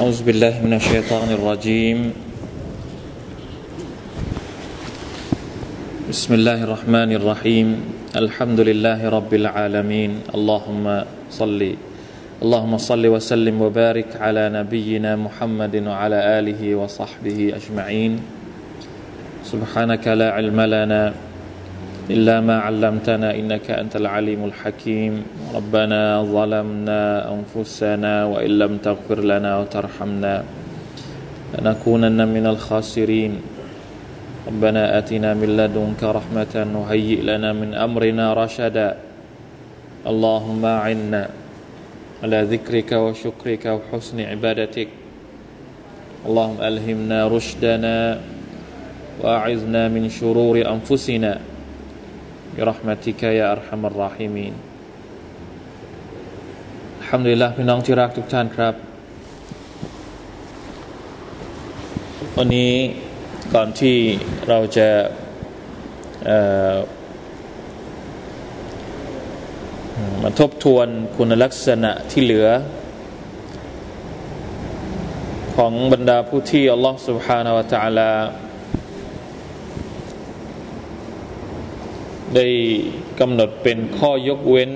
أعوذ بالله من الشيطان الرجيم. بسم الله الرحمن الرحيم. الحمد لله رب العالمين. اللهم صل اللهم صل وسلم وبارك على نبينا محمد وعلى آله وصحبه أجمعين. سبحانك لا علم لنا إلا ما علمتنا إنك أنت العليم الحكيم. ربنا ظلمنا أنفسنا وإن لم تغفر لنا وترحمنا لنكونن من الخاسرين. ربنا آتنا من لدنك رحمة وهيئ لنا من أمرنا رشدا. اللهم أعنا على ذكرك وشكرك وحسن عبادتك. اللهم ألهمنا رشدنا وأعذنا من شرور أنفسنا. برحمتك يا أرحم الراحمين الحمد لله พี่น้องที่รักทุกท่านครับ วันนี้ก่อนที่เราจะมาทบทวนคุณลักษณะที่เหลือ ของบรรดาผู้ที่อัลลอฮฺ سبحانه และ تعالى ได้กำหนดเป็นข้อยกเว้น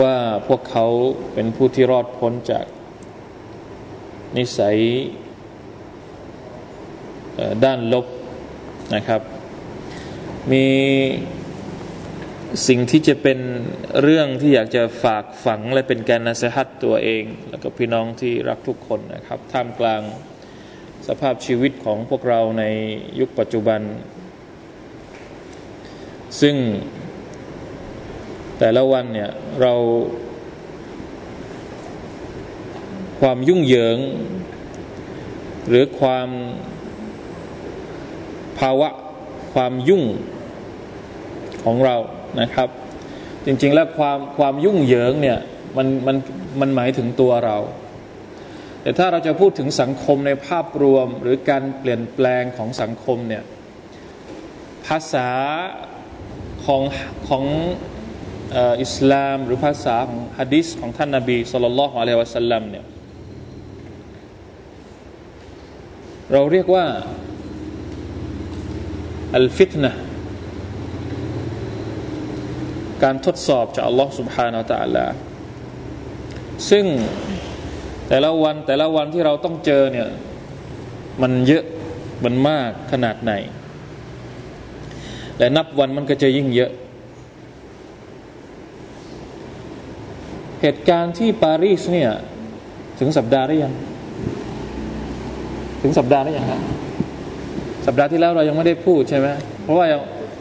ว่าพวกเขาเป็นผู้ที่รอดพ้นจาก นิสัยด้านลบนะครับ มีสิ่งที่จะเป็นเรื่องที่อยากจะฝากฝังและเป็นการนัสฮัตตัวเอง แล้วก็พี่น้องที่รักทุกคนนะครับ ท่ามกลาง สภาพชีวิตของพวกเราในยุคปัจจุบัน ซึ่งแต่ละวันเนี่ยเราความยุ่งเหยิง หรือความภาวะความยุ่งของเรานะครับ จริงๆแล้วความความยุ่งเหยิงเนี่ยมันมันมันหมายถึงตัวเรา แต่ถ้าเราจะพูดถึงสังคมในภาพรวมหรือการเปลี่ยนแปลงของสังคมเนี่ยภาษาของของอิสลาม หรือภาษาของฮะดิษของท่านนาบีสุลต่านละฮ์อะลัยวะสัลลัมเนี่ยเราเรียกว่าอัลฟิตนะการทดสอบจากอัลลอฮ์ سبحانه และ تعالى ซึ่ง แต่ละวันแต่ละวันที่เราต้องเจอเนี่ยมันเยอะมันมากขนาดไหน และนับวันมันก็จะยิ่งเยอะ เหตุการณ์ที่ปารีสเนี่ยถึงสัปดาห์หรือยัง ถึงสัปดาห์หรือยังครับสัปดาห์ที่แล้วเรายังไม่ได้พูดใช่ไหมเพราะว่า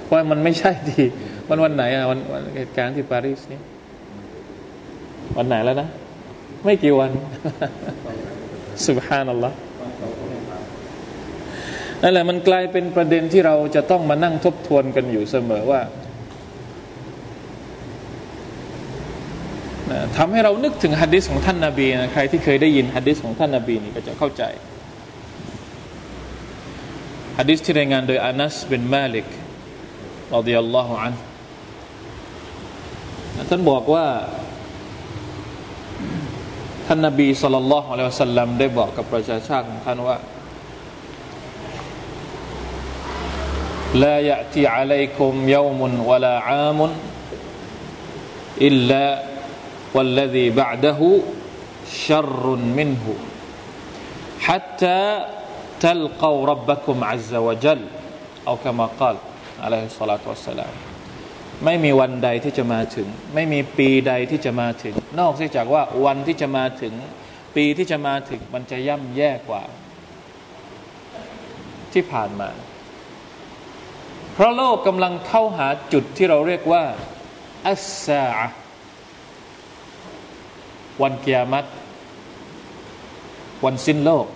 เพราะมันไม่ใช่ดีวันวันไหนอะวันเหตุการณ์ที่ปารีสเนี่ยวันไหนแล้วนะ ไม่กี่วันสุบฮานัลลอฮ์นั่นแหละมันกลายเป็นประเด็นที่เราจะต้องมานั่งทบทวนกันอยู่เสมอว่าทำให้เรานึกถึงฮัดดิสของท่านนาบีนะใครที่เคยได้ยินฮัดดิสของท่านนาบีนี่ก็จะเข้าใจฮัดดิสที่รายงานโดยอานัสเป็นมาลิกรดิยัลลอฮุอันท่านบอกว่า ท่านนบีสุลต่านละฮ์อะลัยฮิสัลลัมได้บอกกับประชาชาติของท่านว่า لا يأتي عليكم يوم ولا عام إلا والذي بعده شر منه حتى تلقوا ربكم عز وجل أو كما قال عليه الصلاة والسلام ไม่มีวันใดที่จะมาถึง ไม่มีปีใดที่จะมาถึง นอกจากว่าวันที่จะมาถึง ปีที่จะมาถึงมันจะย่ำแย่กว่า ที่ผ่านมา เพราะโลกกำลังเข้าหาจุดที่เราเรียกว่าอัสซาวันกียรติวันสิ้นโลก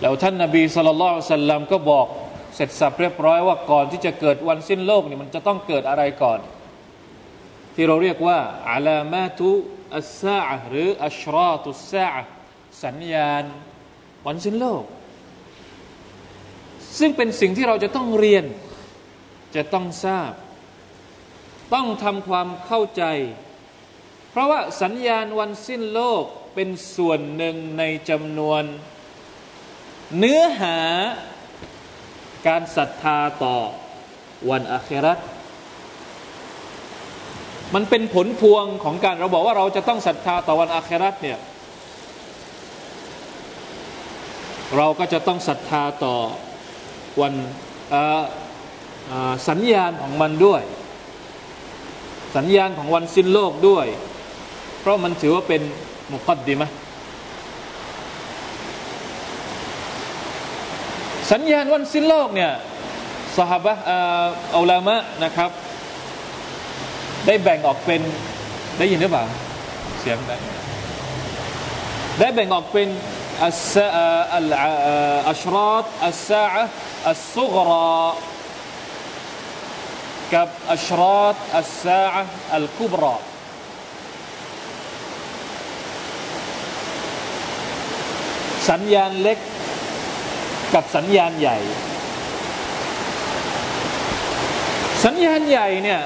แล้วท่านนาบีสุลต่านสัลลัมก็บอก ร็จสับเรียบร้อยว่าก่อนที่จะเกิดวันสิ้นโลกนี่มันจะต้องเกิดอะไรก่อน ที่เราเรียกว่าอาลามาตุอัสซาหรืออัชราตุสซาสัญญาณวันสิ้นโลก ซึ่งเป็นสิ่งที่เราจะต้องเรียน จะต้องทราบ ต้องทำความเข้าใจ เพราะว่าสัญญาณวันสิ้นโลกเป็นส่วนหนึ่งในจำนวน เนื้อหา การศรัทธาต่อวันอาครัตมันเป็นผลพวงของการเราบอกว่าเราจะต้องศรัทธาต่อวันอาครัตเนี่ยเราก็จะต้องศรัทธาต่อวันสัญญาณของมันด้วย สัญญาณของวันสิ้นโลกด้วย เพราะมันถือว่าเป็นมุกัดดีไหม สัญญาณวันสิ้นโลกเนี่ยสหบาะอัลามะนะครับ ได้แบ่งออกเป็นได้ยินหรือเปล่าเสียงได้ได้แบ่งออกเป็นอัสอัลอัชรอตอัสซาอะอัลซุกรากับอัชรอตอัสซาอะอัลกุบราสัญญาณเล็ก กับสัญญาณใหญ่ สัญญาณใหญ่เนี่ย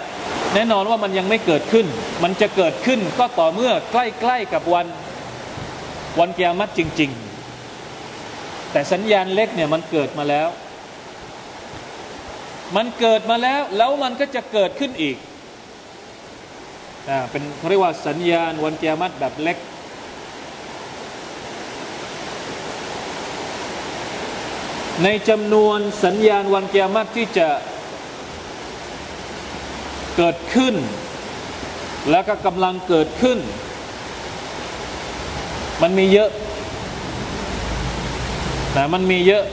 แน่นอนว่ามันยังไม่เกิดขึ้น มันจะเกิดขึ้นก็ต่อเมื่อใกล้ๆกับวันวันกิยามัตจริง ๆ แต่สัญญาณเล็กเนี่ยมันเกิดมาแล้ว มันเกิดมาแล้วแล้วมันก็จะเกิดขึ้นอีกอ่าเป็นเขาเรียกว่าสัญญาณวันกิยามัตแบบเล็ก ในจำนวนสัญญาณวันเกิยามัตที่จะเกิดขึ้น แล้วก็กำลังเกิดขึ้น มันมีเยอะนะมันมีเยอะ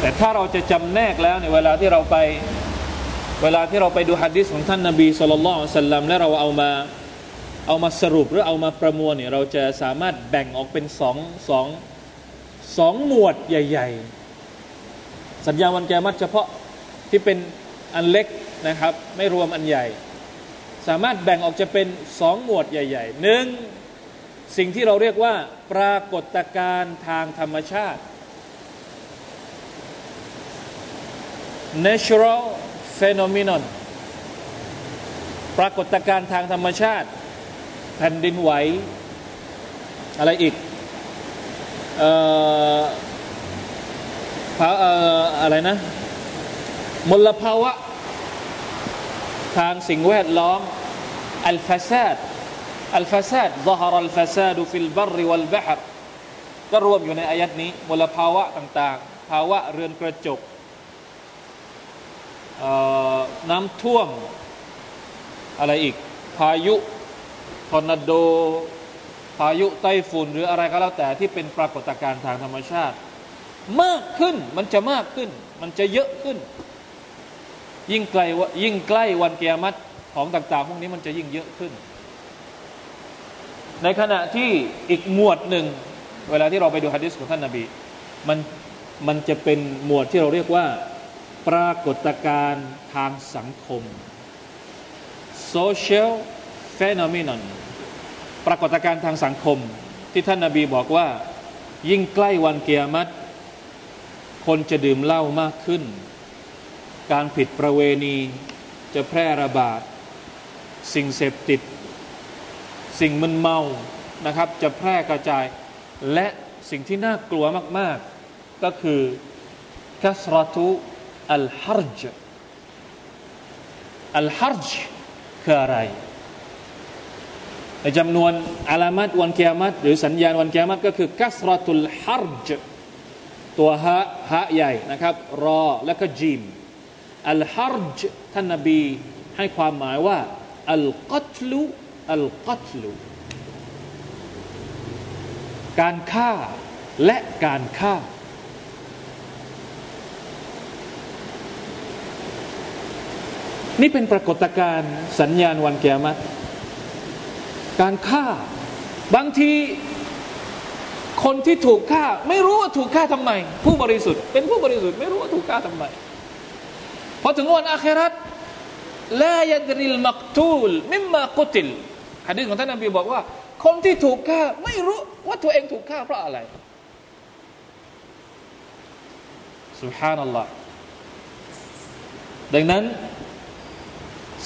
แต่ถ้าเราจะจำแนกแล้วในเวลาที่เราไปเวลาที่เราไปดูฮัดดิสของท่านนาบีสุลต่านสัลลัมและเราเอามาเอามาสรุปหรือเอามาประมวลเนี่ยเราจะสามารถแบ่งออกเป็นสองสองสองหมวดใหญ่ ๆ สัญญาวันแกมัดเฉพาะที่เป็นอันเล็กนะครับ ไม่รวมอันใหญ่ สามารถแบ่งออกจะเป็นสองหมวดใหญ่ๆหนึ่งสิ่งที่เราเรียกว่า ปรากฏการณ์ทางธรรมชาติ natural phenomenon ปรากฏการณ์ทางธรรมชาติ แผ่นดินไหว อะไรอีกเอ่อ อะไรนะ มลภาวะ ทางสิ่งแวดล้อม อัลฟาซาดอัลฟาซาด ظهر الفساد في البر والبحر ก็รวมอยู่ในอายัดนี้มลภาวะต่างๆ ภาวะเรือนกระจกน้ำท่วม อะไรอีก พายุทอร์นาโด พายุไต้ฝุ่นหรืออะไรก็แล้วแต่ที่เป็นปรากฏการณ์ทางธรรมชาติ มากขึ้น มันจะมากขึ้น มันจะเยอะขึ้น ยิ่งไกลยิ่งใกล้วันเกียรติของต่าง ๆ พวกนี้มันจะยิ่งเยอะขึ้น ในขณะที่อีกหมวดหนึ่ง เวลาที่เราไปดูฮะดิษของท่านนาบีมันมันจะเป็นหมวดที่เราเรียกว่า ปรากฏการณ์ทางสังคม social phenomenon ปรากฏการณ์ทางสังคม ที่ท่านนาบีบอกว่า ยิ่งใกล้วันเกียรติ คนจะดื่มเหล้ามากขึ้น การผิดประเวณีจะแพร่ระบาด สิ่งเสพติด สิ่งมึนเมานะครับจะแพร่กระจาย และสิ่งที่น่ากลัวมาก ๆ ก็คือคัสรตุอัลฮัรจอัลฮัรจคืออะไรในจำนวนอาลามัดวันเกียรติหรือสัญญาณวันเกียรติก็คือกัสรตุลฮัรจ ตัวฮะฮะใหญ่นะครับ รอและก็จีมอัลฮัรจท่านนบีให้ความหมายว่าอัลกัตลุอัลกัตลุการฆ่าและการฆ่า นี่เป็นปรากฏการณ์สัญญาณวันแกมัตการฆ่า บางที คนที่ถูกฆ่า ไม่รู้ว่าถูกฆ่าทำไม ผู้บริสุทธิ์เป็นผู้บริสุทธิ์ไม่รู้ว่าถูกฆ่าทำไมพอถึงวันอาคราตลายดริลมักตูลมิมมากุติลฮะดีษของท่านนบีบอกว่า คนที่ถูกฆ่าไม่รู้ว่าตัวเองถูกฆ่าเพราะอะไรสุฮานัลลอฮ์ดังนั้น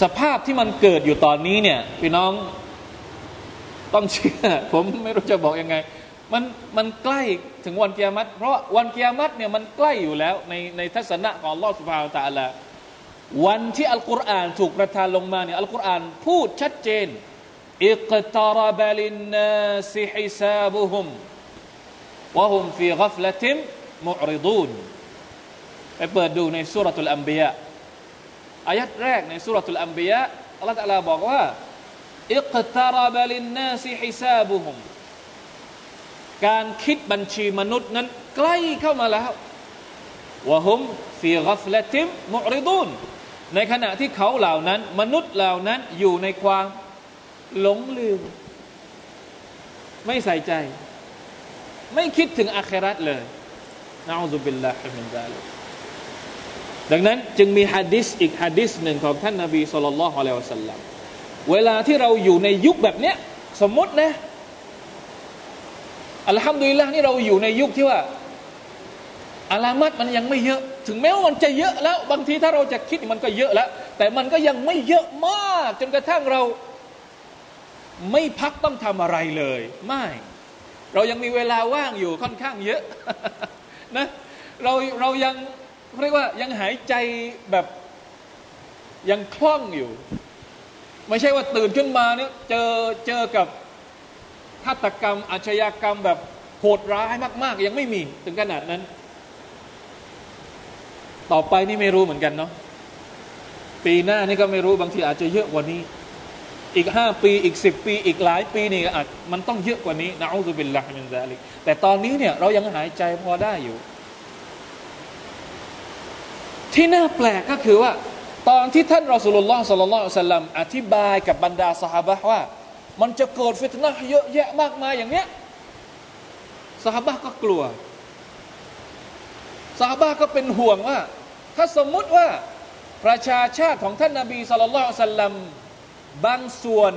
สภาพที่มันเกิดอยู่ตอนนี้เนี่ยพี่น้องต้องเชื่อ ผมไม่รู้จะบอกยังไง มันมันใกล้ถึงวันกียรติเพราะวันกียรติเนี่ยมันใกล้อยู่แล้วในในทัศนะของลอสุภาตาละวันที่อัลกุรอานถูกประทานลงมาเนี่ยอัลกุรอานพูดชัดเจนاقترب للناس حسابهم وهم في غفلة معرضونไปเปิดดูในสุรทูลอัมบียะอายัดแรกในสุรทูลอัมบียะอัลลอฮฺตะลาบอกว่าاقترب للناس حسابهم การคิดบัญชีมนุษย์นั้น ใกล้เข้ามาแล้ววะฮุมฟีกัฟละติมมุริดูนในขณะที่เขาเหล่านั้น มนุษย์เหล่านั้นอยู่ในความหลงลืม ไม่ใส่ใจ ไม่คิดถึงอาคราตเลยนะอูซุบิลลาฮิมินซาลิดังนั้นจึงมีฮะดิษอีกฮะดิษหนึ่งของท่านนาบีสุลต่านละฮ์อะลัยฮิวสัลลัมเวลาที่เราอยู่ในยุคแบบเนี้ยสมมตินะ อัลฮัมดุลิลละนี่เราอยู่ในยุคที่ว่าอาลามัดมันยังไม่เยอะ ถึงแม้ว่ามันจะเยอะแล้ว บางทีถ้าเราจะคิดมันก็เยอะแล้ว แต่มันก็ยังไม่เยอะมาก จนกระทั่งเรา ไม่พักต้องทำอะไรเลย ไม่ เรายังมีเวลาว่างอยู่ค่อนข้างเยอะนะเราเรายังเรียกว่ายังหายใจแบบยังคล่องอยู่ ไม่ใช่ว่าตื่นขึ้นมาเนี่ยเจอเจอกับ ฆาตกรรม อาชญากรรมแบบโหดร้ายมาก ๆ ยังไม่มีถึงขนาดนั้น ต่อไปนี่ไม่รู้เหมือนกันเนาะปีหน้านี่ก็ไม่รู้บางทีอาจจะเยอะกว่านี้ อีกห้าปีอีกสิบปี อีกหลายปีนี่อาจมันต้องเยอะกว่านี้نعوذ بالله من ذلكแต่ตอนนี้เนี่ยเรายังหายใจพอได้อยู่ ที่น่าแปลกก็คือว่า ตอนที่ท่านรอสุลลอฮ์สัลลัลลอฮุซัลลัมอธิบายกับบรรดาสหายว่า มันจะเกิดฟิตนะเยอะแยะมากมายอย่างเนี้ยสหาก็กลัวสหายก็เป็นห่วงว่า ถ้าสมมุติว่าประชาชาติของท่านนาบีสุลต่านสัลลัมบางส่วน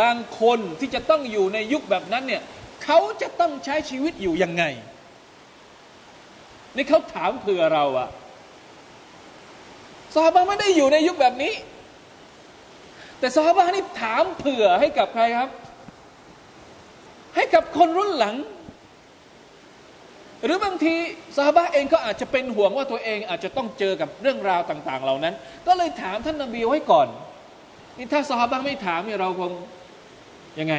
บางคนที่จะต้องอยู่ในยุคแบบนั้นเนี่ยเขาจะต้องใช้ชีวิตอยู่ยังไง นี่เขาถามเผื่อเราอะซาบะไม่ได้อยู่ในยุคแบบนี้ แต่ซาบะนี่ถามเผื่อให้กับใครครับ ให้กับคนรุ่นหลัง หรือบางทีซาบะเองก็อาจจะเป็นห่วงว่าตัวเองอาจจะต้องเจอกับเรื่องราวต่าง ๆ เหล่านั้น ก็เลยถามท่านนบีไว้ก่อนนี่ถ้าซาบะไม่ถามเนี่ยเราคงยังไง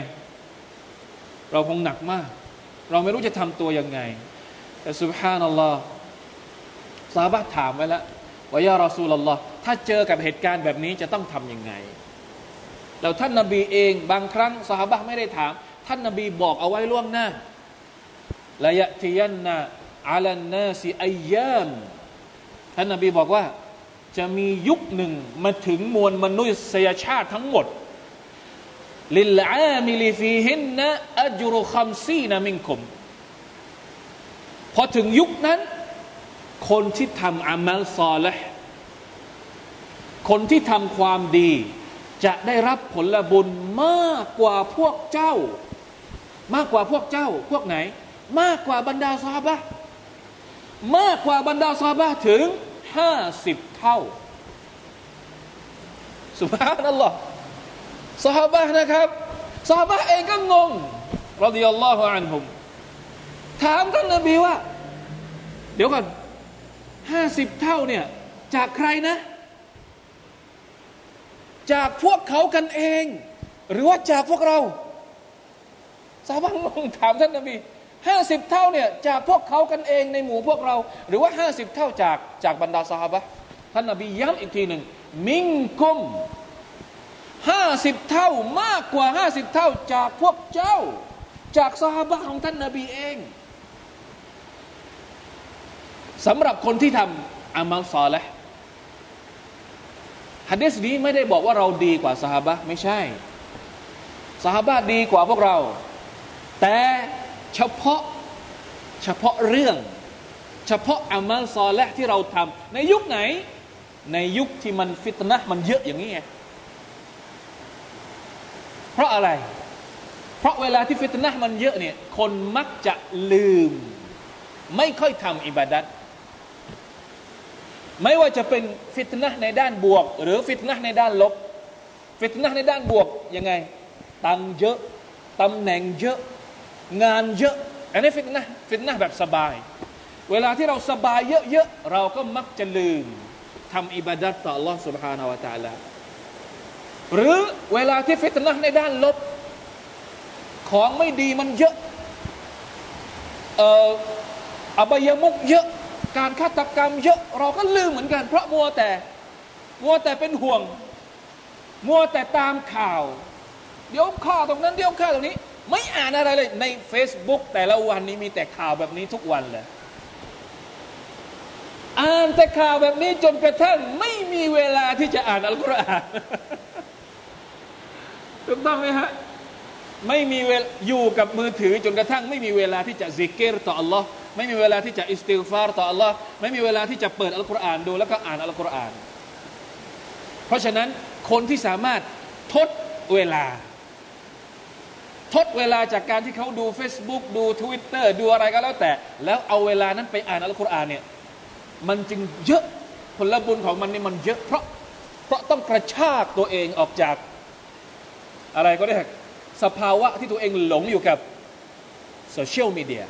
เราคงหนักมาก เราไม่รู้จะทำตัวยังไง แต่สุบฮานัลลอฮ์ซาบะถามไว้แล้วว่ายารอซูลลอฮ์ถ้าเจอกับเหตุการณ์แบบนี้จะต้องทํำยังไง แล้วท่านนาบีเองบางครั้งสหบะไม่ได้ถาม ท่านนาบีบอกเอาไว้ล่วงหน้าละยะทียันนาอาลันนาซีอายามท่านนาบีบอกว่าจะมียุคหนึ่งมาถึงมวลมนุมนุษยชาติทั้งหมด للعامل فيهن أجر خمسين منكمพอถึงยุคนั้น คนที่ทำอามัลซอละคนที่ทำความดี จะได้รับผลบุญมากกว่าพวกเจ้า มากกว่าพวกเจ้า พวกไหน มากกว่าบรรดาซาบะมากกว่าบรรดาซาบะถึงห้าสิบเท่าสุภาพนั่นหรอซาบะนะครับซาบะเองก็งงรดิยัลลอฮุอันฮุมถามท่านนบีว่า เดี๋ยวก่อนห้าสิบเท่าเนี่ย จากใครนะ จากพวกเขากันเอง หรือว่าจากพวกเราสาวบ้างงถามท่านนบีห้าสิบเท่าเนี่ยจากพวกเขากันเองในหมู่พวกเรา หรือว่าห้าสิบเท่าจากจากบรรดาสหายท่านนบีย้ำอีกทีหนึ่งมิงกุมห้าสิบเท่ามากกว่าห้าสิบเท่าจากพวกเจ้า จากสหายของท่านนบีเองสำหรับคนที่ทำอามัลซอละ ฮะดีษนี้ไม่ได้บอกว่าเราดีกว่าสหบะไม่ใช่สหบะดีกว่าพวกเรา แต่เฉพาะเฉพาะเรื่อง เฉพาะอามัลซอและที่เราทำในยุคไหน ในยุคที่มันฟิตนะมันเยอะอย่างนี้ไงเพราะอะไร เพราะเวลาที่ฟิตนะมันเยอะเนี่ยคนมักจะลืม ไม่ค่อยทำอิบาดัต ไม่ว่าจะเป็นฟิตนะในด้านบวก หรือฟิตนะในด้านลบ ฟิตนะในด้านบวกยังไง ตังเยอะ ตำแหน่งเยอะงานเยอะ อันนี้ฟิตนะฟิตนะแบบสบาย เวลาที่เราสบายเยอะๆเราก็มักจะลืมทำอิบาดัตต่อ Allah سبحانه และ تعالى หรือเวลาที่ฟิตนะในด้านลบ ของไม่ดีมันเยอะเอ่ออบายมุกเยอะ การฆาตกรรมเยอะเราก็ลืมเหมือนกัน เพราะมัวแต่มัวแต่เป็นห่วง มัวแต่ตามข่าว เดี๋ยวข่าวตรงนั้นเดี๋ยวข่าวตรงนี้ ไม่อ่านอะไรเลยใน Facebook แต่ละวันนี้มีแต่ข่าวแบบนี้ทุกวันเลยอ่านแต่ข่าวแบบนี้จนกระทั่งไม่มีเวลาที่จะอ่านอัลกุรอานถูกต้องไหมฮะไม่มีเวลอยู่กับมือถือจนกระทั่งไม่มีเวลาที่จะซิกเกอร์ต่อ Allah ไม่มีเวลาที่จะอิสติฟาร์ต่อ Allah ไม่มีเวลาที่จะเปิดอัลกุรอานดูแล้วก็อ่านอัลกุรอาน เพราะฉะนั้นคนที่สามารถทดเวลา ทดเวลาจากการที่เขาดู Facebook ดู Twitter ดูอะไรก็แล้วแต่ แล้วเอาเวลานั้นไปอ่านอัลกุรอานเนี่ยมันจึงเยอะผลบุญของมันนี่มันเยอะเพราะเพราะต้องกระชากตัวเองออกจาก อะไรก็ได้สภาวะที่ตัวเองหลงอยู่กับโซเชียลมีเดีย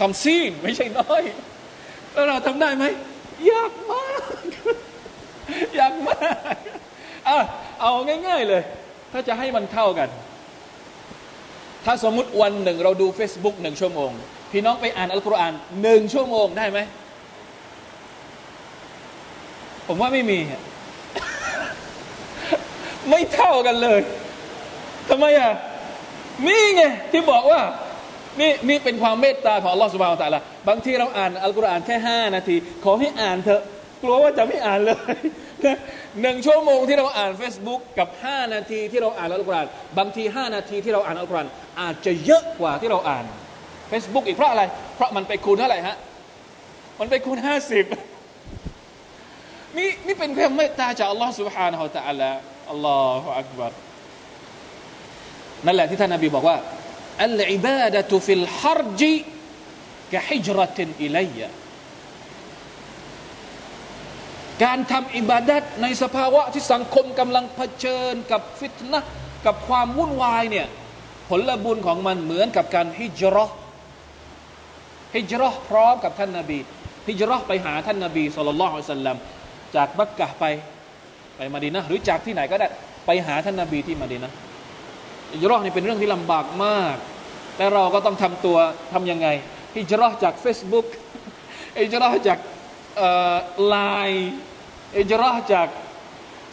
คำซีนไม่ใช่น้อย แล้วเราทำได้ไหมยากมากยากมากอะเอาง่าย ๆเลย ถ้าจะให้มันเท่ากัน ถ้าสมมุติวันหนึ่ง เราดู Facebook หนึ่งชั่วโมง พี่น้องไปอ่านอัลกุรอานหนึ่งชั่วโมงได้ไหม ผมว่าไม่มี ไม่เท่ากันเลยทำไมอะนี่ไงที่บอกว่า นี่นี่เป็นความเมตตาของอัลลอฮฺสุบฮานตะละบางทีเราอ่านอัลกุรอานแค่ห้านาที ขอให้อ่านเถอะกลัวว่าจะไม่อ่านเลยหนึ่งชั่วโมงที่เราอ่าน Facebook กับห้านาทีที่เราอ่านอัลกุรอานบางทีห้านาทีที่เราอ่านอัลกุรอานอาจจะเยอะกว่าที่เราอ่าน Facebook อีกเพราะอะไร เพราะมันไปคูณเท่าไหร่ฮะมันไปคูณห้าสิบนี่นี่เป็นความเมตตาจากอัลลอฮฺ سبحانه และ تعالى อัลลอฮฺอักบัรนั่นแหละที่ท่านนบีบอกว่า อัลอิบาดะตุฟิลฮารจิกะฮิจรตินอิลัยการทำอิบาดัตในสภาวะที่สังคมกำลังเผชิญกับฟิตนะกับความวุ่นวายเนี่ยผลบุญของมันเหมือนกับการฮิจรอฮิจรอพร้อมกับท่านนาบีฮิจรอไปหาท่านนาบีสุลต่านละฮ์สัลลัมจากมักกะไปไปมาดีนะหรือจากที่ไหนก็ได้ไปหาท่านนาบีที่มาดีนะฮิจรอนี่เป็นเรื่องที่ลำบากมาก แต่เราก็ต้องทำตัวทำยังไงฮิจรอจาก Facebook ฮิจรอจากไลน์ฮิจรอจาก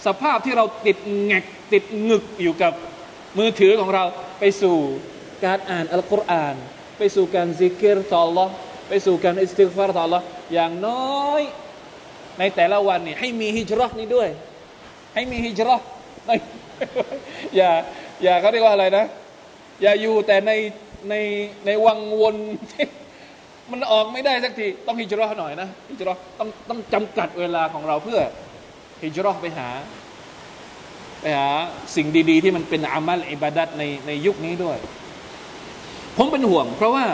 สภาพที่เราติดแงกติดงึกอยู่กับมือถือของเราไปสู่การอ่านอัลกุรอาน ไปสู่การซิกเกอร์ต่อ Allah ไปสู่การอิสติกฟาร์ต่อ Allah อย่างน้อยในแต่ละวันเนี่ยให้มีฮิจรันี้ด้วย ให้มีฮิจรัอย่าอย่าเขาเรียกว่าอะไรนะ อย่าอยู่แต่ใน ในในวังวน มันออกไม่ได้สักทีต้องฮิจรัหน่อยนะฮิจรัต้องต้องจำกัดเวลาของเราเพื่อฮิจรัไปหา ไปหาสิ่งดี ๆ ที่มันเป็นอามัลอิบาดัตในในยุคนี้ด้วย ผมเป็นห่วง เพราะว่า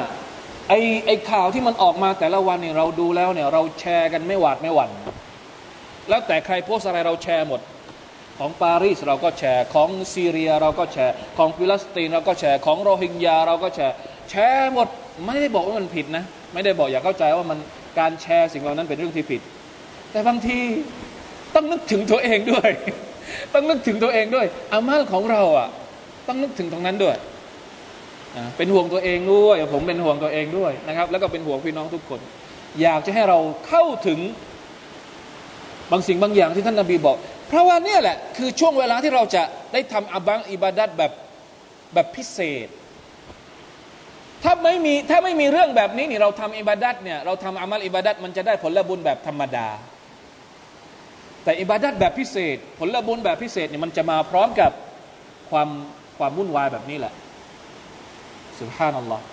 ไอไอข่าวที่มันออกมาแต่ละวันเนี่ยเราดูแล้วเนี่ย เราแชร์กันไม่หวาดไม่หวั่นแล้วแต่ใครโพสต์อะไรเราแชร์หมด ของปารีสเราก็แชร์ของซีเรียเราก็แชร์ของฟิลิสตีนเราก็แชร์ของโรฮิงญาเราก็แชร์แชร์หมดไม่ได้บอกว่ามันผิดนะ ไม่ได้บอกอย่าเข้าใจว่ามันการแชร์สิ่งเหล่านั้นเป็นเรื่องที่ผิด แต่บางทีต้องนึกถึงตัวเองด้วย ต้องนึกถึงตัวเองด้วย อามัลของเราอะ ต้องนึกถึงตรงนั้นด้วยเป็นห่วงตัวเองด้วยผมเป็นห่วงตัวเองด้วยนะครับ แล้วก็เป็นห่วงพี่น้องทุกคน อยากจะให้เราเข้าถึงบางสิ่งบางอย่างที่ท่านนาบีบอก เพราะว่าเนี่ยแหละคือช่วงเวลาที่เราจะได้ทำอับังอิบาดัตแบบแบบพิเศษ ถ้าไม่มีถ้าไม่มีเรื่องแบบนี้นี่เราทำอิบาดัตเนี่ยเราทำอามัลอิบาดัตมันจะได้ผลบุญแบบธรรมดา แต่อิบาดัตแบบพิเศษ ผลบุญแบบพิเศษเนี่ยมันจะมาพร้อมกับความความวุ่นวายแบบนี้แหละสุภานัลลอฮ์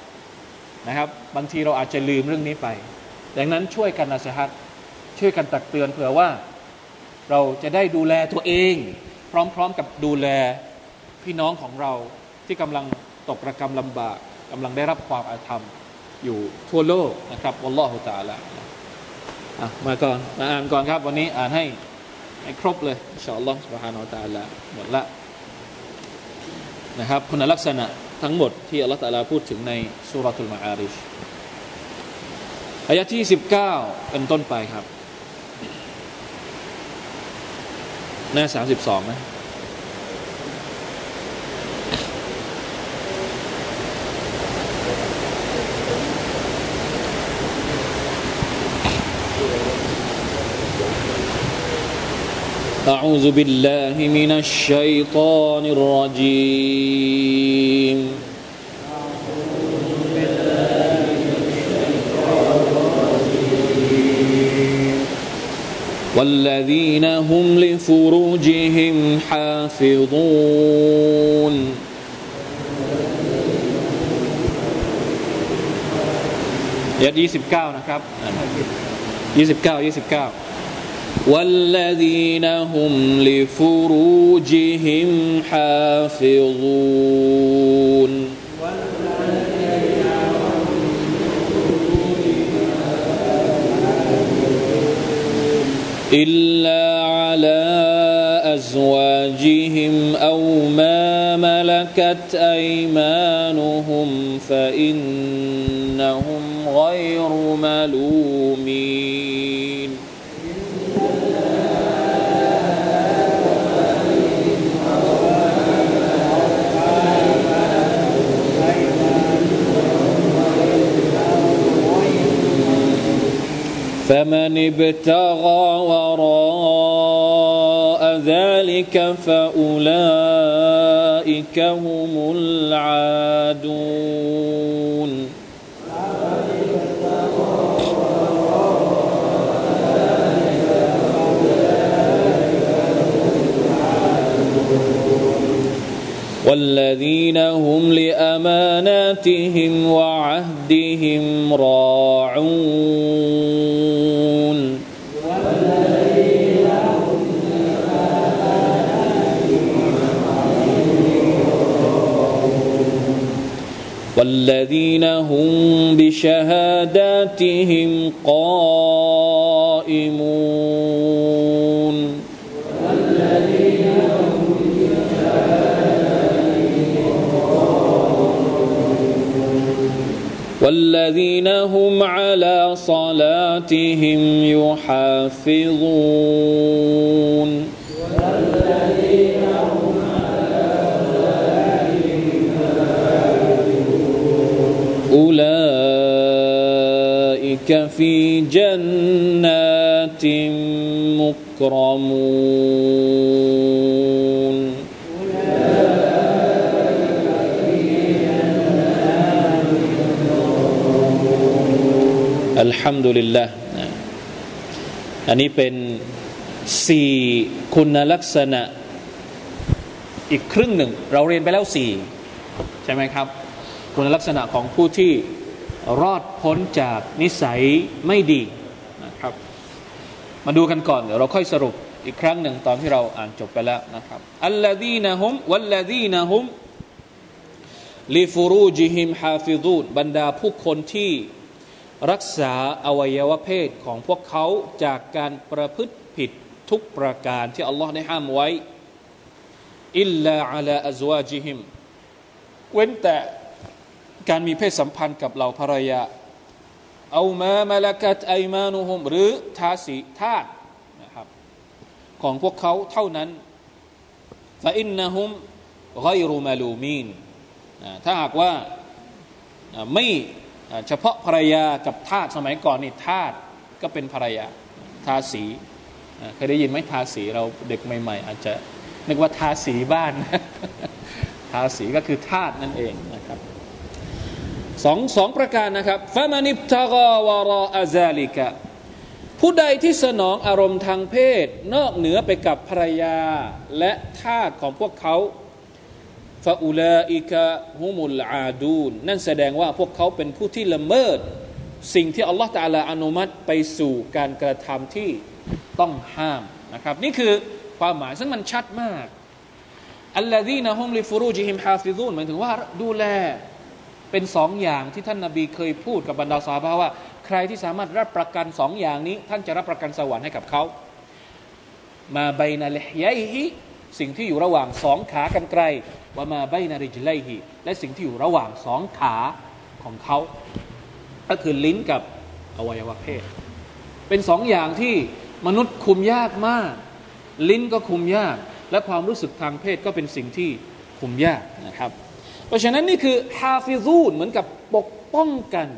นะครับบางทีเราอาจจะลืมเรื่องนี้ไป ดังนั้นช่วยกันนะสิฮัตช่วยกันตักเตือนเผื่อว่า เราจะได้ดูแลตัวเอง พร้อมๆกับดูแลพี่น้องของเราที่กำลังตกระกรรมลำบากกำลังได้รับความอาธรรมอยู่ทั่วโลกนะครับวัลลอฮุตาละมาก่อนมาอ่านก่อนครับ วันนี้อ่านให้ให้ครบเลยอินชาอัลลอฮฺ سبحانه และ تعالى หมดละ นะครับคุณลักษณะทั้งหมดที่อัลลอฮฺตาลาพูดถึงในสุรทูลมาอาริชอายะที่19เป็นต้นไปครับ หน้า32นะ أعوذ بالله من الشيطان الرجيم والذين هم لفروجهم حافظون يد 29นะครับ29 29 والذين هم لفروجهم حافظون إلا على أزواجهم أو ما ملكت أيمانهم فإنهم غير ملومين. فمن ابتغى وراء ذلك فأولئك هم العادون. والذين هم لأماناتهم وعهدهم راعون. والذين هم بشهاداتهم قائمون. والذين هم على صلاتهم يحافظون. في جنات مكرمونอัลฮัมดุลิลละอันนี้เป็นสี่คุณลักษณะอีกครึ่งหนึ่ง เราเรียนไปแล้วสี่ใช่ไหมครับ คุณลักษณะของผู้ที่ รอดพ้นจากนิสัยไม่ดีนะครับ มาดูกันก่อนเดี๋ยวเราค่อยสรุปอีกครั้งหนึ่งตอนที่เราอ่านจบไปแล้วนะครับอัลลอฮีนะฮุมวัลลฮีนะฮุมลิฟูรูจิฮิมฮาฟิดูนบรรดาผู้คนที่รักษาอวัยวะเพศของพวกเขาจากการประพฤติผิดทุกประการที่อัลลอฮ์ได้ห้ามไว้อิลลาอัลาอัจวาจิฮิมเว้นแต่ การมีเพศสัมพันธ์กับเหล่าภรรยาเอามามาลกัตไอมานุฮมหรือทาสีทาสนะครับของพวกเขาเท่านั้นฟาอินนะฮุมไกรุมาลูมีนถ้าหากว่าไม่เฉพาะภรรยากับทาสสมัยก่อนนี่ทาสก็เป็นภรรยาทาสีเคยได้ยินไหมทาสีเราเด็กใหม่ ๆ อาจจะนึกว่าทาสีบ้าน ทาสีก็คือทาสนั่นเองนะครับ สองสองประการนะครับฟามานิบตากวารออาซาลิกะผู้ใดที่สนองอารมณ์ทางเพศ นอกเหนือไปกับภรรยาและทาสของพวกเขาفأولئك هم العادونนั่นแสดงว่าพวกเขาเป็นผู้ที่ละเมิด สิ่งที่อัลลอฮฺตาลาอนุมัติไปสู่การกระทำที่ต้องห้ามนะครับ นี่คือความหมายซึ่งมันชัดมากالذين هم لفروجهم حافظونหมายถึงว่าดูแล เป็นสองอย่างที่ท่านนาบีเคยพูดกับบรรดาสาบาว่า ใครที่สามารถรับประกันสองอย่างนี้ ท่านจะรับประกันสวรรค์ให้กับเขา มาใบนาเลยฮิสิ่งที่อยู่ระหว่างสองขากันไกลว่ามาใบนาริจไลฮีและสิ่งที่อยู่ระหว่างสองขาของเขา ก็คือลิ้นกับอวัยวะเพศ เป็นสองอย่างที่มนุษย์คุมยากมาก ลิ้นก็คุมยาก และความรู้สึกทางเพศก็เป็นสิ่งที่คุมยากนะครับ เพราะฉะนั้นนี่คือฮาฟิซูนเหมือนกับปกป้องกัน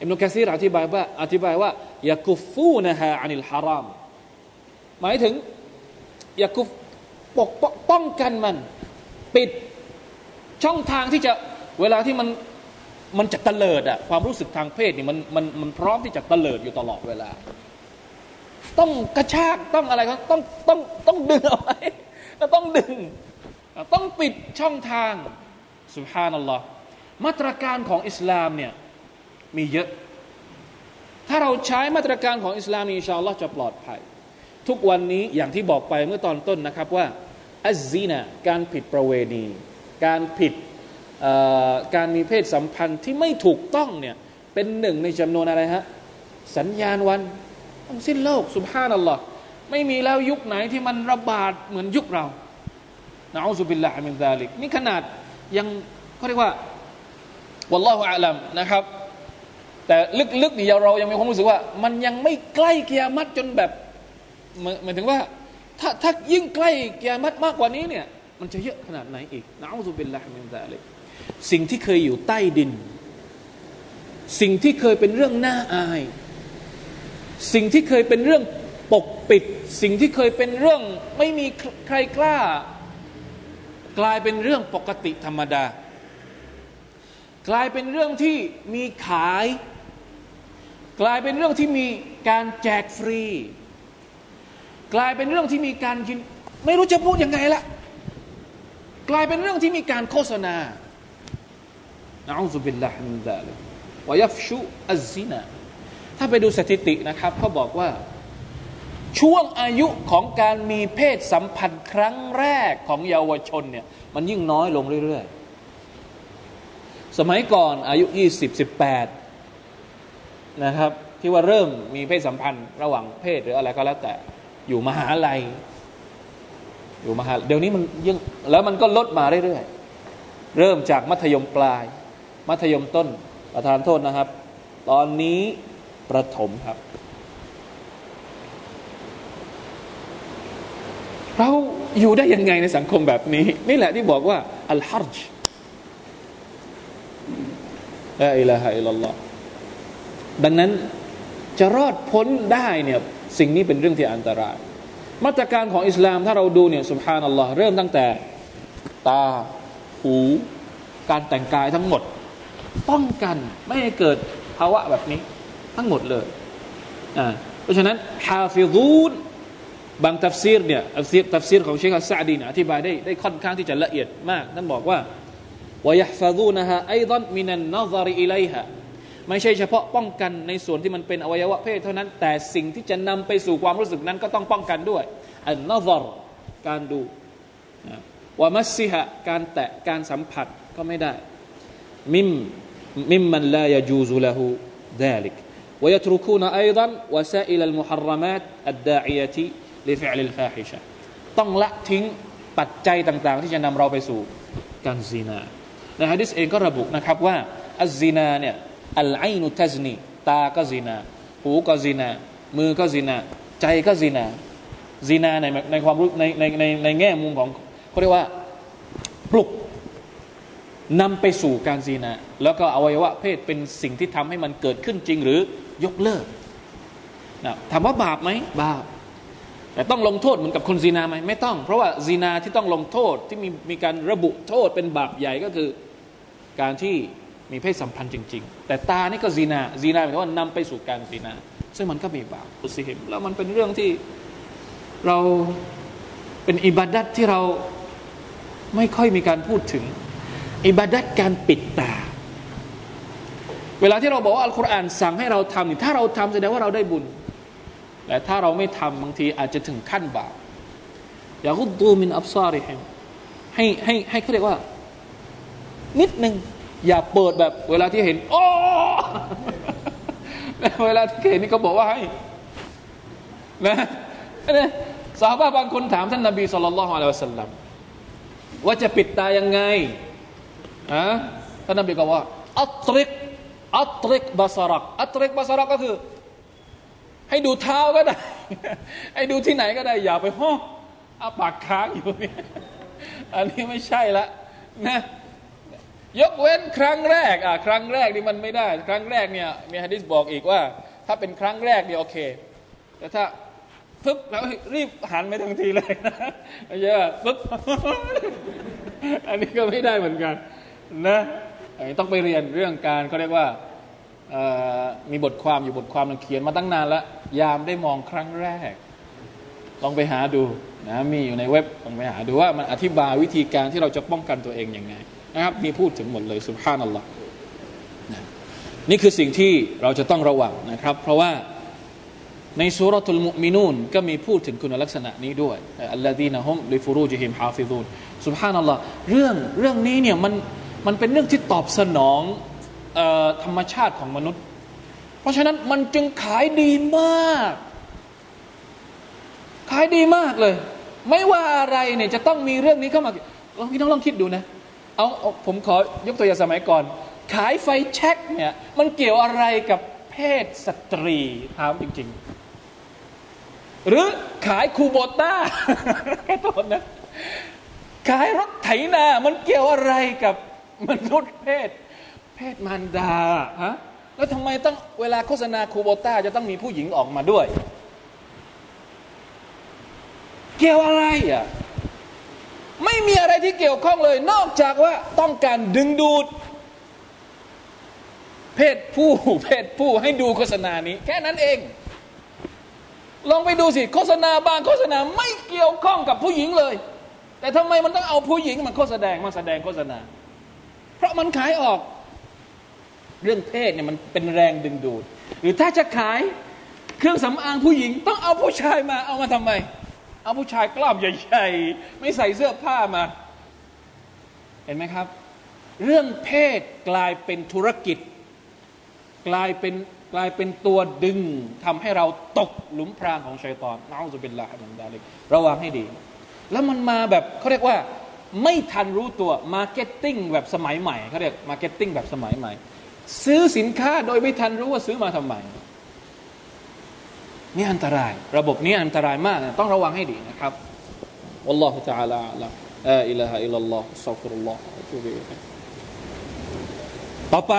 อิมนุกะซีรอธิบายว่าอธิบายว่ายากุฟูนะฮะอานิลฮารามหมายถึงยากุฟปกป้องกันมัน ปิดช่องทางที่จะเวลาที่มันมันจะตะเลิดอะความรู้สึกทางเพศนี่มันมันมันพร้อมที่จะตะเลิดอยู่ตลอดเวลา ต้องกระชากต้องอะไรก็ต้องต้องต้องดึงเอาไว้ต้องดึง ต้องปิดช่องทางสุภานัลลอฮ์มาตรการของอิสลามเนี่ยมีเยอะ ถ้าเราใช้มาตรการของอิสลามอินชาอัลลอฮ์จะปลอดภัย ทุกวันนี้อย่างที่บอกไปเมื่อตอนต้นนะครับว่าอัซซีนะการผิดประเวณี การผิดการมีเพศสัมพันธ์ที่ไม่ถูกต้องเนี่ยเป็นหนึ่งในจำนวนอะไรฮะสัญญาณวันต้องสิ้นโลกسبحان اللهไม่มีแล้วยุคไหนที่มันระบาดเหมือนยุคเรา نعوذ بالله من ذلكนี่ขนาดยังเขาเรียกว่าوالله أعلمนะครับ แต่ลึกๆนี่เรายังมีความรู้สึกว่า มันยังไม่ใกล้กิยามัตจนแบบหมายถึงว่า ถ้าถ้ายิ่งใกล้กิยามัตมากกว่านี้เนี่ย มันจะเยอะขนาดไหนอีกنعوذ بالله من ذلكสิ่งที่เคยอยู่ใต้ดิน สิ่งที่เคยเป็นเรื่องน่าอาย สิ่งที่เคยเป็นเรื่องปกปิด สิ่งที่เคยเป็นเรื่องไม่มีใครกล้า กลายเป็นเรื่องปกติธรรมดา กลายเป็นเรื่องที่มีขาย กลายเป็นเรื่องที่มีการแจกฟรี กลายเป็นเรื่องที่มีการกิน ไม่รู้จะพูดยังไงละกลายเป็นเรื่องที่มีการโฆษณานะอูซุบิลลาฮิมินซาลิกวยัฟชุอัซซินาถ้าไปดูสถิตินะครับเขาบอกว่า ช่วงอายุของการมีเพศสัมพันธ์ครั้งแรกของเยาวชนเนี่ยมันยิ่งน้อยลงเรื่อยๆ สมัยก่อนอายุ 20 18 นะครับ ที่ว่าเริ่มมีเพศสัมพันธ์ระหว่างเพศหรืออะไรก็แล้วแต่อยู่มหาลัย อยู่มหาเดี๋ยวนี้มันยิ่งแล้วมันก็ลดมาเรื่อยๆ เริ่มจากมัธยมปลาย มัธยมต้นประธานโทษนะครับ ตอนนี้ประถมครับ เราอยู่ได้ยังไงในสังคมแบบนี้ นี่แหละที่บอกว่าอัลฮัรจลาอิลาฮะอิลลัลลอฮดังนั้นจะรอดพ้นได้เนี่ยสิ่งนี้เป็นเรื่องที่อันตราย มาตรการของอิสลามถ้าเราดูเนี่ยسبحان اللهเริ่มตั้งแต่ตาหูการแต่งกายทั้งหมด ป้องกันไม่ให้เกิดภาวะแบบนี้ทั้งหมดเลยอ่าเพราะฉะนั้นحافظون บางตัฟซีรเนี่ยตัฟซีรตัฟซีรของเชคอัสซาดีนอธิบายได้ได้ค่อนข้างที่จะละเอียดมากท่านบอกว่าวายฟาซูนะฮะไอดอนมินันนซาริอิไลฮะไม่ใช่เฉพาะป้องกันในส่วนที่มันเป็นอวัยวะเพศเท่านั้น แต่สิ่งที่จะนำไปสู่ความรู้สึกนั้นก็ต้องป้องกันด้วยอันนซารการดูวามัสซิฮะการแตะการสัมผัสก็ไม่ได้มิมมิมมันลายจูซุละหู ذلك ويتركون أيضا وسائل المحرمات الداعية ลิฟิลิลฟาฮิชาต้องละทิ้งปัจจัยต่าง ๆ ที่จะนำเราไปสู่การซีนาในฮะดิษเองก็ระบุนะครับว่าالزناเนี่ยالعين تزنيตาก็ซีนา หูก็ซีนา มือก็ซีนา ใจก็ซีนาซีนาในในความรู้ในในในในแง่มุมของเขาเรียกว่าปลุกนำไปสู่การซีนาแล้วก็อวัยวะเพศเป็นสิ่งที่ทำให้มันเกิดขึ้นจริงหรือยกเลิกนะถามว่าบาปไหมบาป แต่ต้องลงโทษเหมือนกับคนซีนาไหมไม่ต้อง เพราะว่าซีนาที่ต้องลงโทษที่มีมีการระบุโทษเป็นบาปใหญ่ก็คือการที่มีเพศสัมพันธ์จริง ๆ แต่ตานี่ก็ซีนาซีนาหมายถึงว่านำไปสู่การซีนา ซึ่งมันก็มีบาปอุสิหิมแล้วมันเป็นเรื่องที่เราเป็นอิบาดัตที่เราไม่ค่อยมีการพูดถึง อิบาดัตการปิดตา เวลาที่เราบอกว่าอัลกุรอานสั่งให้เราทำถ้าเราทำแสดงว่าเราได้บุญ แต่ถ้าเราไม่ทำบางทีอาจจะถึงขั้นบาปอย่ากุดูมินอับซาริฮิมให้ให้ให้เขาเรียกว่า นิดหนึ่งอย่าเปิดแบบเวลาที่เห็น โอ้เวลาที่เห็นนี่ก็บอกว่าให้นะสาวบ้าบางคนถามท่านนบีสุลต่านละฮ์อะลัยฮิวะสัลลัมว่าจะปิดตายังไงอะท่านนบีก็ว่าอัตริกอัตริกบาสรักอัตริกบาสรักก็คือ ให้ดูเท้าก็ได้ ให้ดูที่ไหนก็ได้ อย่าไปห้องอาปากค้างอยู่นี่อันนี้ไม่ใช่ละนะยกเว้นครั้งแรกอะครั้งแรกนี่มันไม่ได้ ครั้งแรกเนี่ยมีฮะดิษบอกอีกว่า ถ้าเป็นครั้งแรกเนี่ยโอเค แต่ถ้าปึ๊บแล้วรีบหันไปทันทีเลยนะไม่ใช่ปึ๊บอันนี้ก็ไม่ได้เหมือนกันนะอันนี้ต้องไปเรียนเรื่องการเขาเรียกว่ามีบทความอยู่บทความนึงเขียนมาตั้งนานแล้ว ยามได้มองครั้งแรก ลองไปหาดูนะมีอยู่ในเว็บลองไปหาดูว่ามันอธิบายวิธีการที่เราจะป้องกันตัวเองอยังไงนะครับ มีพูดถึงหมดเลยسبحان اللهนี่คือสิ่งที่เราจะต้องระวังนะครับ เพราะว่าในسورة المؤمنونก็มีพูดถึงคุณลักษณะนี้ด้วยالذين هم لفروجهم حافظون سبحان اللهเรื่องเรื่องนี้เนี่ยมันมันเป็นเรื่องที่ตอบสนองธรรมชาติของมนุษย์ เพราะฉะนั้นมันจึงขายดีมาก ขายดีมากเลย ไม่ว่าอะไรเนี่ยจะต้องมีเรื่องนี้เข้ามาลองพี่น้องลองคิดดูนะ เอาผมขอยกตัวอย่างสมัยก่อน ขายไฟแช็กเนี่ยมันเกี่ยวอะไรกับเพศสตรีถามจริง ๆ หรือขายคูโบต้าแค่ตัวนะขายรถไถนา มันเกี่ยวอะไรกับมนุษย์เพศ เพศมารดาฮะ แล้วทำไมต้องเวลาโฆษณาคูโบต้าจะต้องมีผู้หญิงออกมาด้วย เกี่ยวอะไรอะไม่มีอะไรที่เกี่ยวข้องเลย นอกจากว่าต้องการดึงดูด เพศผู้เพศผู้ให้ดูโฆษณานี้ แค่นั้นเอง ลองไปดูสิ โฆษณาบางโฆษณาไม่เกี่ยวข้องกับผู้หญิงเลย แต่ทำไมมันต้องเอาผู้หญิงมาโฆษณามาแสดงโฆษณา เพราะมันขายออก เรื่องเพศเนี่ยมันเป็นแรงดึงดูด หรือถ้าจะขายเครื่องสำอางผู้หญิง ต้องเอาผู้ชายมาเอามาทำไม เอาผู้ชายกล้ามใหญ่ๆไม่ใส่เสื้อผ้ามา เห็นไหมครับ เรื่องเพศกลายเป็นธุรกิจ กลายเป็นกลายเป็นตัวดึงทำให้เราตกหลุมพรางของชัยตอนنعوذ بالله من ذلكระวังให้ดี แล้วมันมาแบบเขาเรียกว่าไม่ทันรู้ตัว marketing แบบสมัยใหม่เขาเรียก marketing แบบสมัยใหม่ ซื้อสินค้าโดยไม่ทันรู้ว่าซื้อมาทำไมนี่อันตราย ระบบนี้อันตรายมาก ต้องระวังให้ดีนะครับอัลลอฮฺ تعالى ละอิลาฮะอิลลัลลอฮฺสัฟรุลลอฮฺต่อไป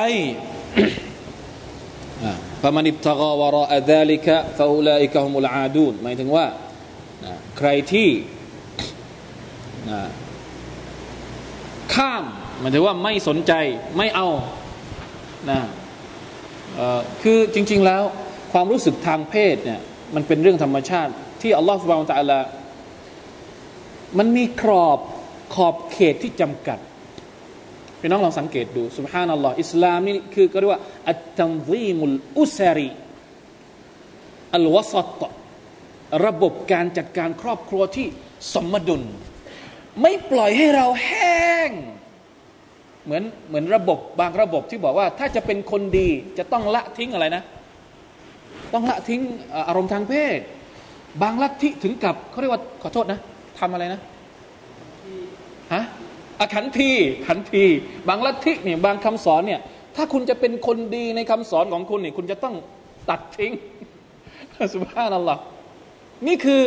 ฟามันิบตะกวรอดาลิกะฟาอุลัยกะฮุมุลอาดูนหมายถึงว่าใครที่ข้ามหมายถึงว่าไม่สนใจไม่เอา นะคือจริง ๆแล้วความรู้สึกทางเพศเนี่ยมันเป็นเรื่องธรรมชาติที่อัลลอฮฺสุบานตะลามันมีกรอบขอบเขตที่จำกัดพี่น้องลองสังเกตดูสุบฮานัลลอฮ์อิสลามนี่คือก็เรียกว่าอัตตันซีมุลอุซารีอัลวสตระบบการจัดการครอบครัวที่สมดุล ไม่ปล่อยให้เราแห้ง เหมือนเหมือนระบบบางระบบที่บอกว่าถ้าจะเป็นคนดีจะต้องละทิ้งอะไรนะ ต้องละทิ้งอารมณ์ทางเพศ บางลัทธิถึงกับเขาเรียกว่าขอโทษนะทำอะไรนะฮะอขันทีขันทีบางลัทธิเนี่ยบางคำสอนเนี่ยถ้าคุณจะเป็นคนดีในคำสอนของคุณเนี่ยคุณจะต้องตัดทิ้งสุภาพนั่นหรอนี่คือ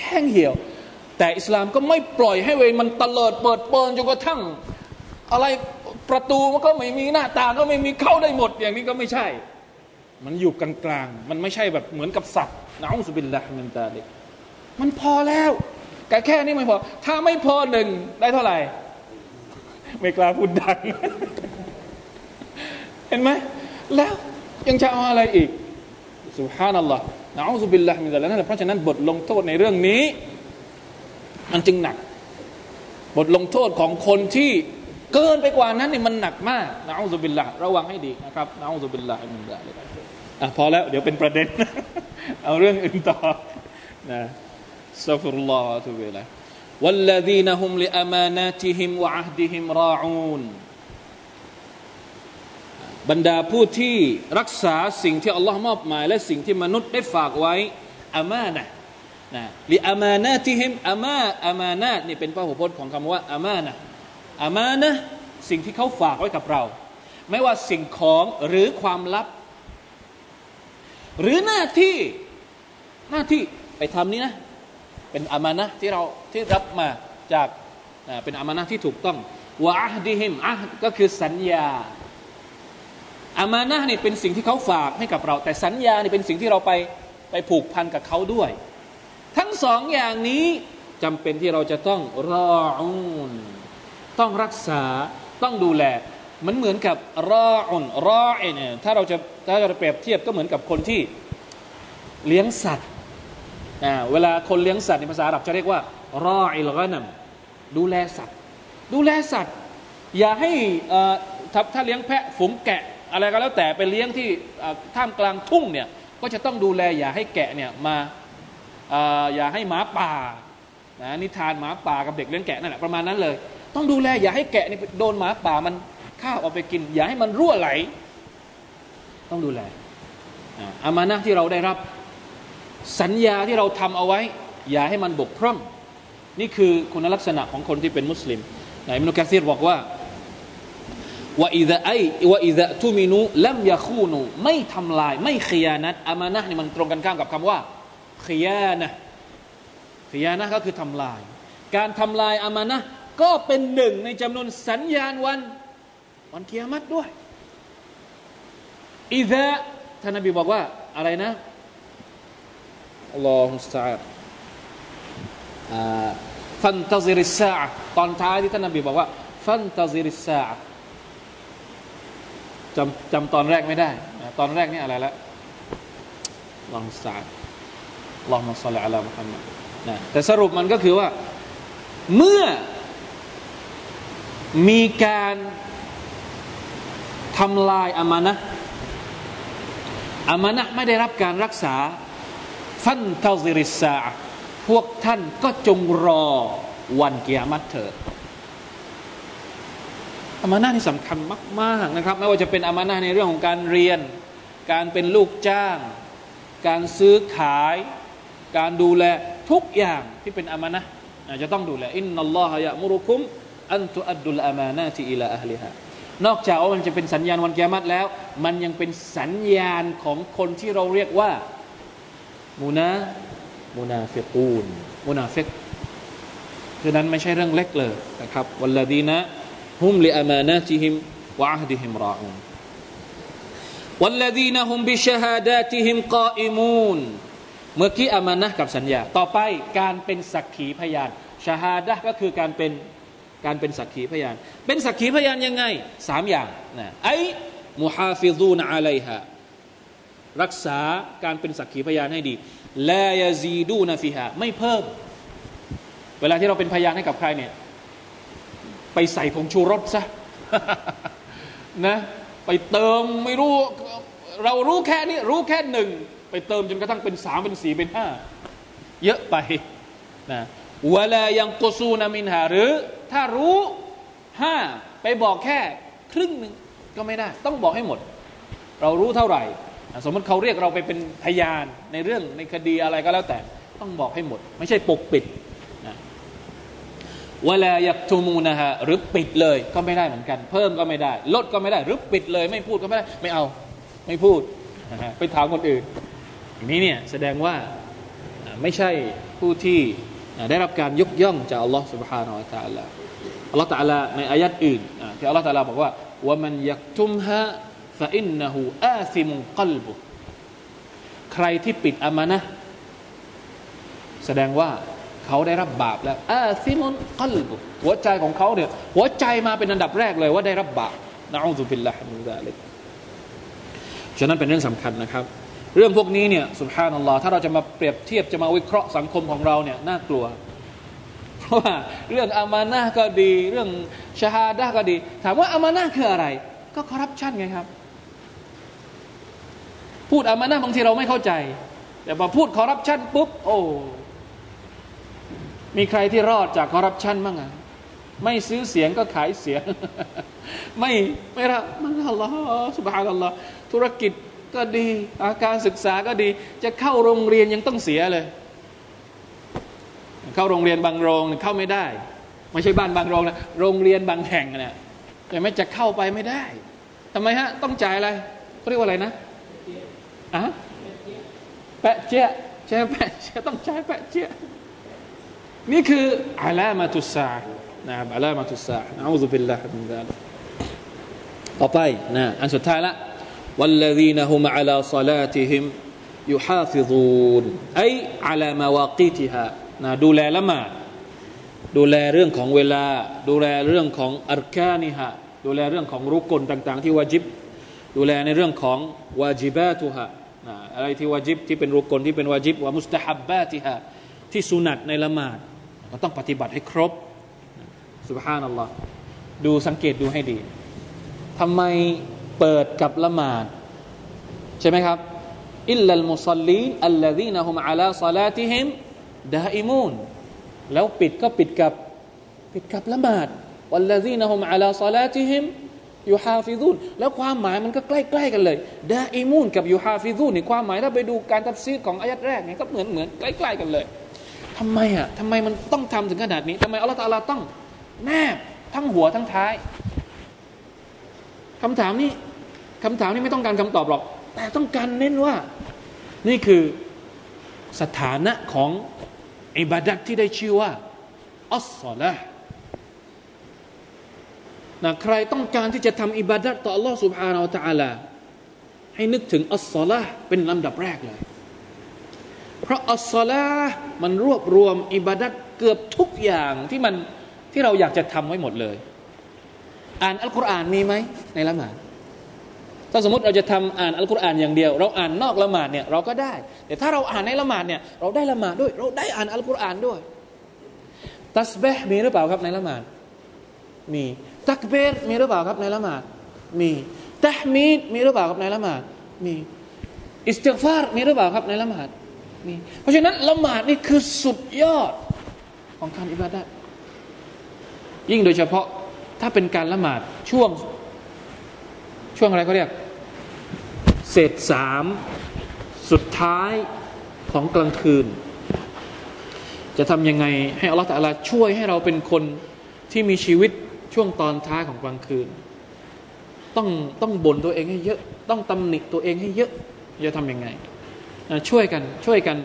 แห้งเหี่ยว แต่อิสลามก็ไม่ปล่อยให้เวรมันตเลิดเปิดเปิงจนกระทั่ง อะไรประตูมันก็ไม่มีหน้าต่างก็ไม่มีเข้าได้หมด อย่างนี้ก็ไม่ใช่ มันอยู่กลางๆมันไม่ใช่แบบเหมือนกับสัตว์นะอุสบิลละมินตาลิมันพอแล้วแต่แค่นี้ไม่พอ ถ้าไม่พอหนึ่งได้เท่าไหร่ ไม่กล้าพูดดัง เห็นไหมแล้วยังจะเอาอะไรอีกสุฮานัลลอฮ์นะอูซุบิลลาฮ์มินซาลิกเพราะฉะนั้นบทลงโทษในเรื่องนี้ มันจึงหนัก บทลงโทษของคนที่ เกินไปกว่านั้นนี่มันหนักมากนะอูซุบิลลาฮ์ระวังให้ดีนะครับนะอูซุบิลลาฮ์มินซาลิกอ่ะพอแล้วเดี๋ยวเป็นประเด็น เอาเรื่องอื่นต่อนะสัฟรุลลอฮ์ทุบิลลา والذين هم لأماناتهم وعهدهم راعون บรรดาผู้ที่รักษาสิ่งที่อัลลอฮ์มอบหมายและสิ่งที่มนุษย์ได้ฝากไว้อามานะ นะลิอามานาติฮิมอามาอามานาตนี่เป็นพหุพจน์ของคำว่าอามานะ อามานะสิ่งที่เขาฝากไว้กับเรา ไม่ว่าสิ่งของหรือความลับ หรือหน้าที่หน้าที่ไปทำนี้นะ เป็นอามานะที่เราที่รับมาจากเป็นอามานะที่ถูกต้องวะอัดิฮิมอะก็คือสัญญาอามานะนี่เป็นสิ่งที่เขาฝากให้กับเรา แต่สัญญานี่เป็นสิ่งที่เราไปไปผูกพันกับเขาด้วย ทั้งสองอย่างนี้จำเป็นที่เราจะต้องรออุน ต้องรักษาต้องดูแล มันเหมือนกับรออนรอเอเนี่ยถ้าเราจะถ้าเราเปรียบเทียบก็เหมือนกับคนที่เลี้ยงสัตว์อ่าเวลาคนเลี้ยงสัตว์ในภาษาอาหรับจะเรียกว่ารออิลกานัมดูแลสัตว์ ดูแลสัตว์ อย่าให้ถ้าเลี้ยงแพะฝูงแกะ อะไรก็แล้วแต่ไปเลี้ยงที่ท่ามกลางทุ่งเนี่ยก็จะต้องดูแลอย่าให้แกะเนี่ยมาอย่าให้หมาป่านะนิทานหมาป่ากับเด็กเลี้ยงแกะนั่นแหละประมาณนั้นเลย ต้องดูแล อย่าให้แกะนี่โดนหมาป่ามันข้าวเอาไปกิน อย่าให้มันรั่วไหล ต้องดูแลอามานะที่เราได้รับ สัญญาที่เราทำเอาไว้ อย่าให้มันบกพร่อง นี่คือคุณลักษณะของคนที่เป็นมุสลิมนายมินุกะซีรบอกว่าว่าอิดะไอว่าอิดะทุมินุลัมยาคูนูไม่ทำลาย ไม่ขยานัตอามานะนี่มันตรงกันข้ามกับคำว่าขยานะขยานะก็คือทำลาย การทำลายอามานะ ก็เป็นหนึ่งในจำนวนสัญญาณวัน วันเกียรติด้วยอิดะท่านนบีบอกว่าอะไรนะอัลลอฮฺสตาฟันตซิริสซาตอนท้ายที่ท่านนบีบอกว่า ฟันตซิริสซาจำจำตอนแรกไม่ได้ ตอนแรกนี่อะไรละลองสาลองมาสละอัลลอฮฺมุฮัมมัดนะแต่สรุปมันก็คือว่า เมื่อ มีการทำลายอามานะอามานะไม่ได้รับการรักษา ฟันเทซิริสาพวกท่านก็จงรอวันเกียรติเถิดอามานะที่สำคัญมากๆนะครับไม่ว่าจะเป็นอามานะในเรื่องของการเรียน การเป็นลูกจ้าง การซื้อขาย การดูแลทุกอย่างที่เป็นอามานะจะต้องดูแลอินนัลลอฮะยะมุรุคุม อันตุอัดดุลอามานาติอิลาอัลลิฮะนอกจากมันจะเป็นสัญญาณวันกิยามัตแล้ว มันยังเป็นสัญญาณของคนที่เราเรียกว่ามูนามูนาเฟกูนมูนาเฟกคือนั้นไม่ใช่เรื่องเล็กเลยนะครับวัลลดีนะฮุมลิอามานาติฮิมวะอัฮดิฮิมราอุนวัลลดีนะฮุมบิชฮาดาติฮิมเมื่อกี้อามานะกับสัญญา ต่อไปการเป็นสักขีพยานชาฮาดะก็คือการเป็น การเป็นสักขีพยาน เป็นสักขีพยานยังไงสามอย่างนะไอมุฮาฟิซูนอะลัยฮะรักษาการเป็นสักขีพยานให้ดีลายาซีดูนะฟิฮะไม่เพิ่ม เวลาที่เราเป็นพยานให้กับใครเนี่ย ไปใส่ผงชูรสซะนะไปเติมไม่รู้เรารู้แค่นี้รู้แค่หนึ่งไปเติมจนกระทั่งเป็นสามเป็นสี่เป็นห้าเยอะไปนะวลายังกุซูนามินหาหรือ ถ้ารู้ห้าไปบอกแค่ครึ่งหนึ่งก็ไม่ได้ ต้องบอกให้หมด เรารู้เท่าไหร่ สมมติเขาเรียกเราไปเป็นพยานในเรื่องในคดีอะไรก็แล้วแต่ ต้องบอกให้หมด ไม่ใช่ปกปิดเวลาอยากทูมูนะฮะหรือปิดเลยก็ไม่ได้เหมือนกัน เพิ่มก็ไม่ได้ ลดก็ไม่ได้ หรือปิดเลย ไม่พูดก็ไม่ได้ ไม่เอา ไม่พูดไปถามคนอื่นนี้เนี่ยแสดงว่าไม่ใช่ผู้ที่ได้รับการยกย่องจากอัลลอฮฺสุบฮานาอัลลอฮฺ อัลลอฮฺตะลาในอายัดอื่นที่อัลลอฮฺตะลาบอกว่าว่ามันยักทุมฮะฟะอินนหูอาซิมุกัลบุใครที่ปิดอามานะแสดงว่าเขาได้รับบาปแล้วอาซิมุนกัลบุหัวใจของเขาเนี่ยหัวใจมาเป็นอันดับแรกเลยว่าได้รับบาปنعوذ بالله من ذلكฉะนั้นเป็นเรื่องสำคัญนะครับ เรื่องพวกนี้เนี่ยسبحان اللهถ้าเราจะมาเปรียบเทียบจะมาวิเคราะห์สังคมของเราเนี่ยน่ากลัว เพราะว่าเรื่องอามานะก็ดี เรื่องชาฮาดะก็ดี ถามว่าอามานะคืออะไร ก็คอร์รัปชันไงครับ พูดอามานะบางทีเราไม่เข้าใจ แต่พอพูดคอร์รัปชันปุ๊บโอ้มีใครที่รอดจากคอร์รัปชันบ้างอะไม่ซื้อเสียงก็ขายเสียง ไม่ไม่ละมันอัลลอฮ์สุบฮานัลลอฮ์ธุรกิจก็ดีอาการศึกษาก็ดี จะเข้าโรงเรียนยังต้องเสียเลย เข้าโรงเรียนบางโรงเข้าไม่ได้ ไม่ใช่บ้านบางโรงนะโรงเรียนบางแห่งเนี่ยแต่ไม่จะเข้าไปไม่ได้ทำไมฮะต้องจ่ายอะไรเขาเรียกว่าอะไรนะอะแปะเจี๊ยใช่แปะเจี๊ยต้องจ่ายแปะเจี๊ยนี่คืออัลามาตุสานะครับอัลามาตุสาอัลลอฮฺบิลลาฮิมินซาลิกต่อไปนะอันสุดท้ายละ والذين هم على صلاتهم يحافظون أي على مواقيتها นะดูแลละหมาดดูแลเรื่องของเวลา ดูแลเรื่องของอัรกานิฮะดูแลเรื่องของรุกลต่างๆ ที่วาจิบ ดูแลในเรื่องของวาจิบาตุฮะอะไรที่วาจิบที่เป็นรุก่นที่เป็นวาจิบومستحباتهاที่สุนัตในละหมาดเราต้องปฏิบัติให้ครบسبحان اللهดูสังเกตดูให้ดีทำไมเปิดกับละหมาด ใช่ไหมครับإلا المصلين الذين هم على صلاتهم دائمونแล้วปิดก็ปิดกับปิดกับละหมาดوالذين هم على صلاتهم يحافظون แล้วความหมายมันก็ใกล้ๆกันเลยدائمون กับ يحافظونนี่ความหมายถ้าไปดูการตัฟซีรของอายัตแรกเนี่ยก็เหมือนเหมือนใกล้ๆกันเลยทำไมอะทำไมมันต้องทำถึงขนาดนี้ทำไมอัลลอฮฺตาลาต้องแนบทั้งหัวทั้งท้ายคำถามนี้คำถามนี้ไม่ต้องการคำตอบหรอก แต่ต้องการเน้นว่า นี่คือสถานะของ อิบาดัตที่ได้ชื่อว่าอัสซาละนะใครต้องการที่จะทำอิบาดัตต่อ Allah سبحانه และ تعالى ให้นึกถึงอัสซาละเป็นลำดับแรกเลย เพราะอัสซาละมันรวบรวมอิบาดัตเกือบทุกอย่างที่มันที่เราอยากจะทำไว้หมดเลย อ่านอัลกุรอานมีไหมในละหมาด ถ้าสมมติเราจะทำอ่านอัลกุรอานอย่างเดียว เราอ่านนอกละหมาดเนี่ยเราก็ได้ แต่ถ้าเราอ่านในละหมาดเนี่ยเราได้ละหมาดด้วย เราได้อ่านอัลกุรอานด้วย ตัสเบห์มีหรือเปล่าครับในละหมาด มี ตักเบรมีหรือเปล่าครับในละหมาด มีตะฮมีดมีหรือเปล่าครับในละหมาด มี อิสติฟารมีหรือเปล่าครับในละหมาด มี เพราะฉะนั้นละหมาดนี่คือสุดยอดของการอิบาดะยิ่งโดยเฉพาะถ้าเป็นการละหมาดช่วง ช่วงอะไรเขาเรียก เศษสามสุดท้ายของกลางคืน จะทำยังไงให้อัลลอฮฺลาช่วยให้เราเป็นคนที่มีชีวิตช่วงตอนท้ายของกลางคืน ต้องต้องบ่นตัวเองให้เยอะ ต้องตำหนิตัวเองให้เยอะ จะทำยังไง ช่วยกันช่วยกัน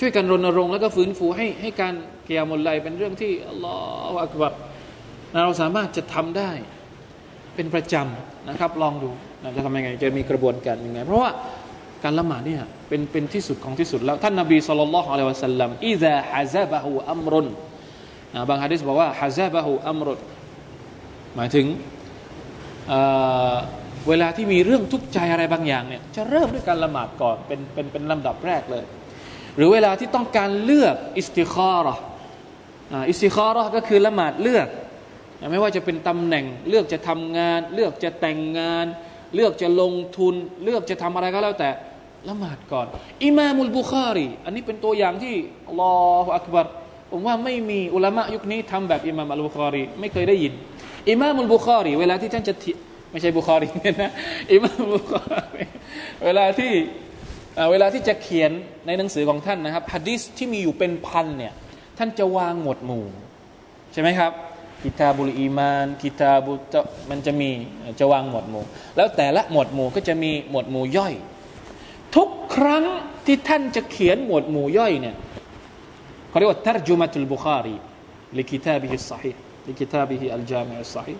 ช่วยกันรณรงค์แล้วก็ฟื้นฟูให้ให้การเกียรมลไลเป็นเรื่องที่อัลลอฮฺอักบัรเราสามารถจะทำได้ เป็นประจำนะครับ ลองดูจะทำยังไงจะมีกระบวนการยังไง เพราะว่าการละหมาดเนี่ยเป็นเป็นที่สุดของที่สุดแล้วท่านนบีสุลต่านละฮ์อะลัยวะสัลลัมอิซาฮะซาบะฮูอัมรุนบางฮะดิษบอกว่าฮะซาบะฮูอัมรุนหมายถึงเเวลาที่มีเรื่องทุกข์ใจอะไรบางอย่างเนี่ยจะเริ่มด้วยการละหมาดก่อนเป็นเป็นเป็นลำดับแรกเลย หรือเวลาที่ต้องการเลือกอิสติคาระอิสติคาระก็คือละหมาดเลือก ไม่ว่าจะเป็นตำแหน่ง เลือกจะทำงาน เลือกจะแต่งงาน เลือกจะลงทุน เลือกจะทำอะไรก็แล้วแต่ละหมาดก่อนอิมามุลบุคารีอันนี้เป็นตัวอย่างที่الله أكبرผมว่าไม่มีอุลามะยุคนี้ทำแบบอิมามอัลบุคารีไม่เคยได้ยินอิมามุลบุคารีเวลาที่ท่านจะไม่ใช่บุคารีเนี่ยนะอิมามบุคารีเวลาที่เวลาที่จะเขียนในหนังสือของท่านนะครับฮะดิษที่มีอยู่เป็นพันเนี่ยท่านจะวางหมวดหมู่ ใช่ไหมครับ كتاب الإيمان كتابมันจะมีจะวางหมวดหมู่ แล้วแต่ละหมวดหมู่ก็จะมีหมวดหมู่ย่อย ทุกครั้งที่ท่านจะเขียนหมวดหมู่ย่อยเนี่ยเขาเรียกว่าترجمة البخاري لكتابه الصحيح لكتابه الجامع الصحيح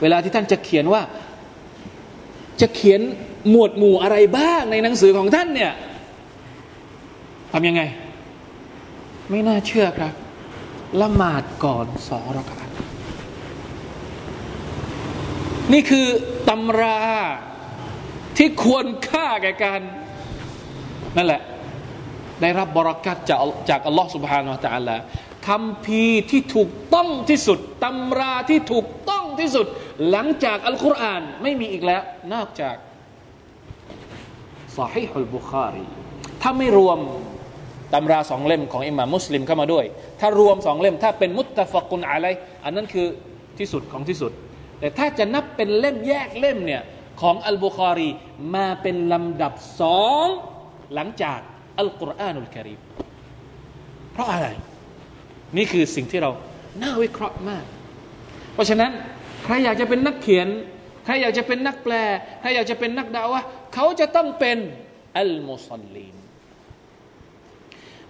เวลาที่ท่านจะเขียนว่า จะเขียนหมวดหมู่อะไรบ้างในหนังสือของท่านเนี่ยทำยังไง ไม่น่าเชื่อครับ ละหมาดก่อนสองรากาศนี่คือตำราที่ควรค่าแก่การนั่นแหละ ได้รับบรากัดจากจากอัลลอฮ์ سبحانه และ تعالى คำพีที่ถูกต้องที่สุดตำราที่ถูกต้องที่สุด หลังจากอัลกุรอานไม่มีอีกแล้ว นอกจากซาฮิฮุลบุคารีถ้าไม่รวม ตำราสองเล่มของอิหม่ามมุสลิมเข้ามาด้วย ถ้ารวมสองเล่มถ้าเป็นมุตตะฟกุนอะไร อันนั้นคือที่สุดของที่สุด แต่ถ้าจะนับเป็นเล่มแยกเล่มเนี่ยของอัลบุคอรีมาเป็นลำดับสองหลังจากอัลกุรอานุลกิริมเพราะอะไร นี่คือสิ่งที่เราน่าวิเคราะห์มาก เพราะฉะนั้นใครอยากจะเป็นนักเขียน ใครอยากจะเป็นนักแปล ใครอยากจะเป็นนักดาวะเขาจะต้องเป็นอัลมุสลิม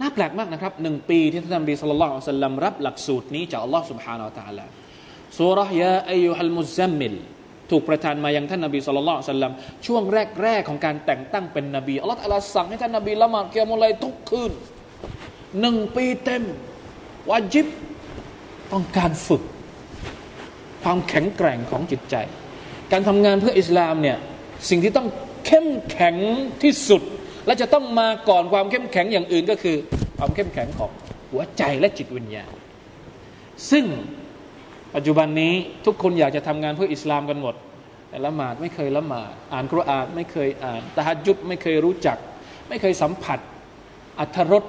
น่าแปลกมากนะครับหนึ่งปีที่ท่านนบีสุลต่านสัลลัมรับหลักสูตรนี้จากอัลลอฮ์ سبحانه และ تعالى สุรยาอายุฮัลมุซัมมิลถูกประทานมายังท่านนบีสุลต่านสัลลัมช่วงแรกๆของการแต่งตั้งเป็นนบีอัลลอฮ์อัลลสั่งให้ท่านนบีละหมาดเกียมุลัยทุกคืนหนึ่งปีเต็มวาจิบต้องการฝึก ความแข็งแกร่งของจิตใจ การทำงานเพื่ออิสลามเนี่ยสิ่งที่ต้องเข้มแข็งที่สุด และจะต้องมาก่อนความเข้มแข็งอย่างอื่นก็คือ ความเข้มแข็งของหัวใจและจิตวิญญาณซึ่งปัจจุบันนี้ทุกคนอยากจะทำงานเพื่ออิสลามกันหมด แต่ละหมาดไม่เคยละหมาด อ่านคุรอานไม่เคยอ่านตะฮัดยุดไม่เคยรู้จัก ไม่เคยสัมผัส อัธรส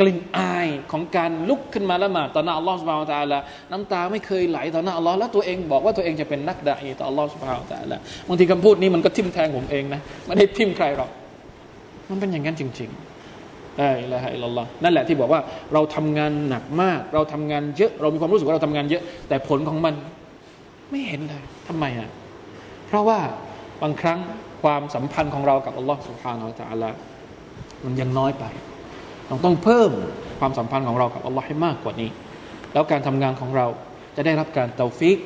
กลิ่นอายของการลุกขึ้นมาละหมาดต่อหน้าอัลลอฮฺสุบฮานตะลาน้ำตาไม่เคยไหลต่อหน้าอัลลอฮ์แล้วตัวเองบอกว่าตัวเองจะเป็นนักดะอีต่ออัลลอฮฺสุบฮานตะลาบางทีคำพูดนี้มันก็ทิ่มแทงผมเองนะไม่ได้ทิ่มใครหรอก มันเป็นอย่างนั้นจริงๆได้ละฮะอิลลัลลอฮ์นั่นแหละที่บอกว่าเราทำงานหนักมาก เราทำงานเยอะ เรามีความรู้สึกว่าเราทำงานเยอะ แต่ผลของมันไม่เห็นเลยทำไมอ่ะเพราะว่าบางครั้งความสัมพันธ์ของเรากับอัลลอฮ์สุบฮานาอัลลอฮ์มันยังน้อยไปเราต้องเพิ่มความสัมพันธ์ของเรากับอัลลอฮ์ให้มากกว่านี้ แล้วการทำงานของเราจะได้รับการเตาฟิก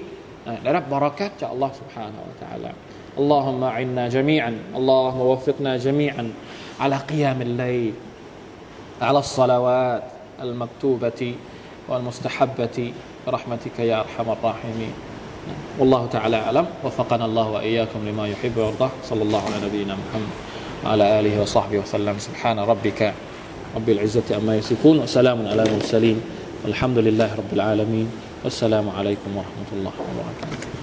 ได้รับบารักัตจากอัลลอฮ์ سبحانه และ تعالى اللهم أعنا جميعا اللهم وفقنا جميعا على قيام الليل على الصلوات المكتوبة والمستحبة. برحمتك يا أرحم الراحمين. والله تعالى أعلم. وفقنا الله وإياكم لما يحب ويرضى. صلى الله على نبينا محمد وعلى آله وصحبه وسلم. سبحان ربك رب العزة أما يصفون. وسلام على المرسلين. والحمد لله رب العالمين. والسلام عليكم ورحمة الله وبركاته.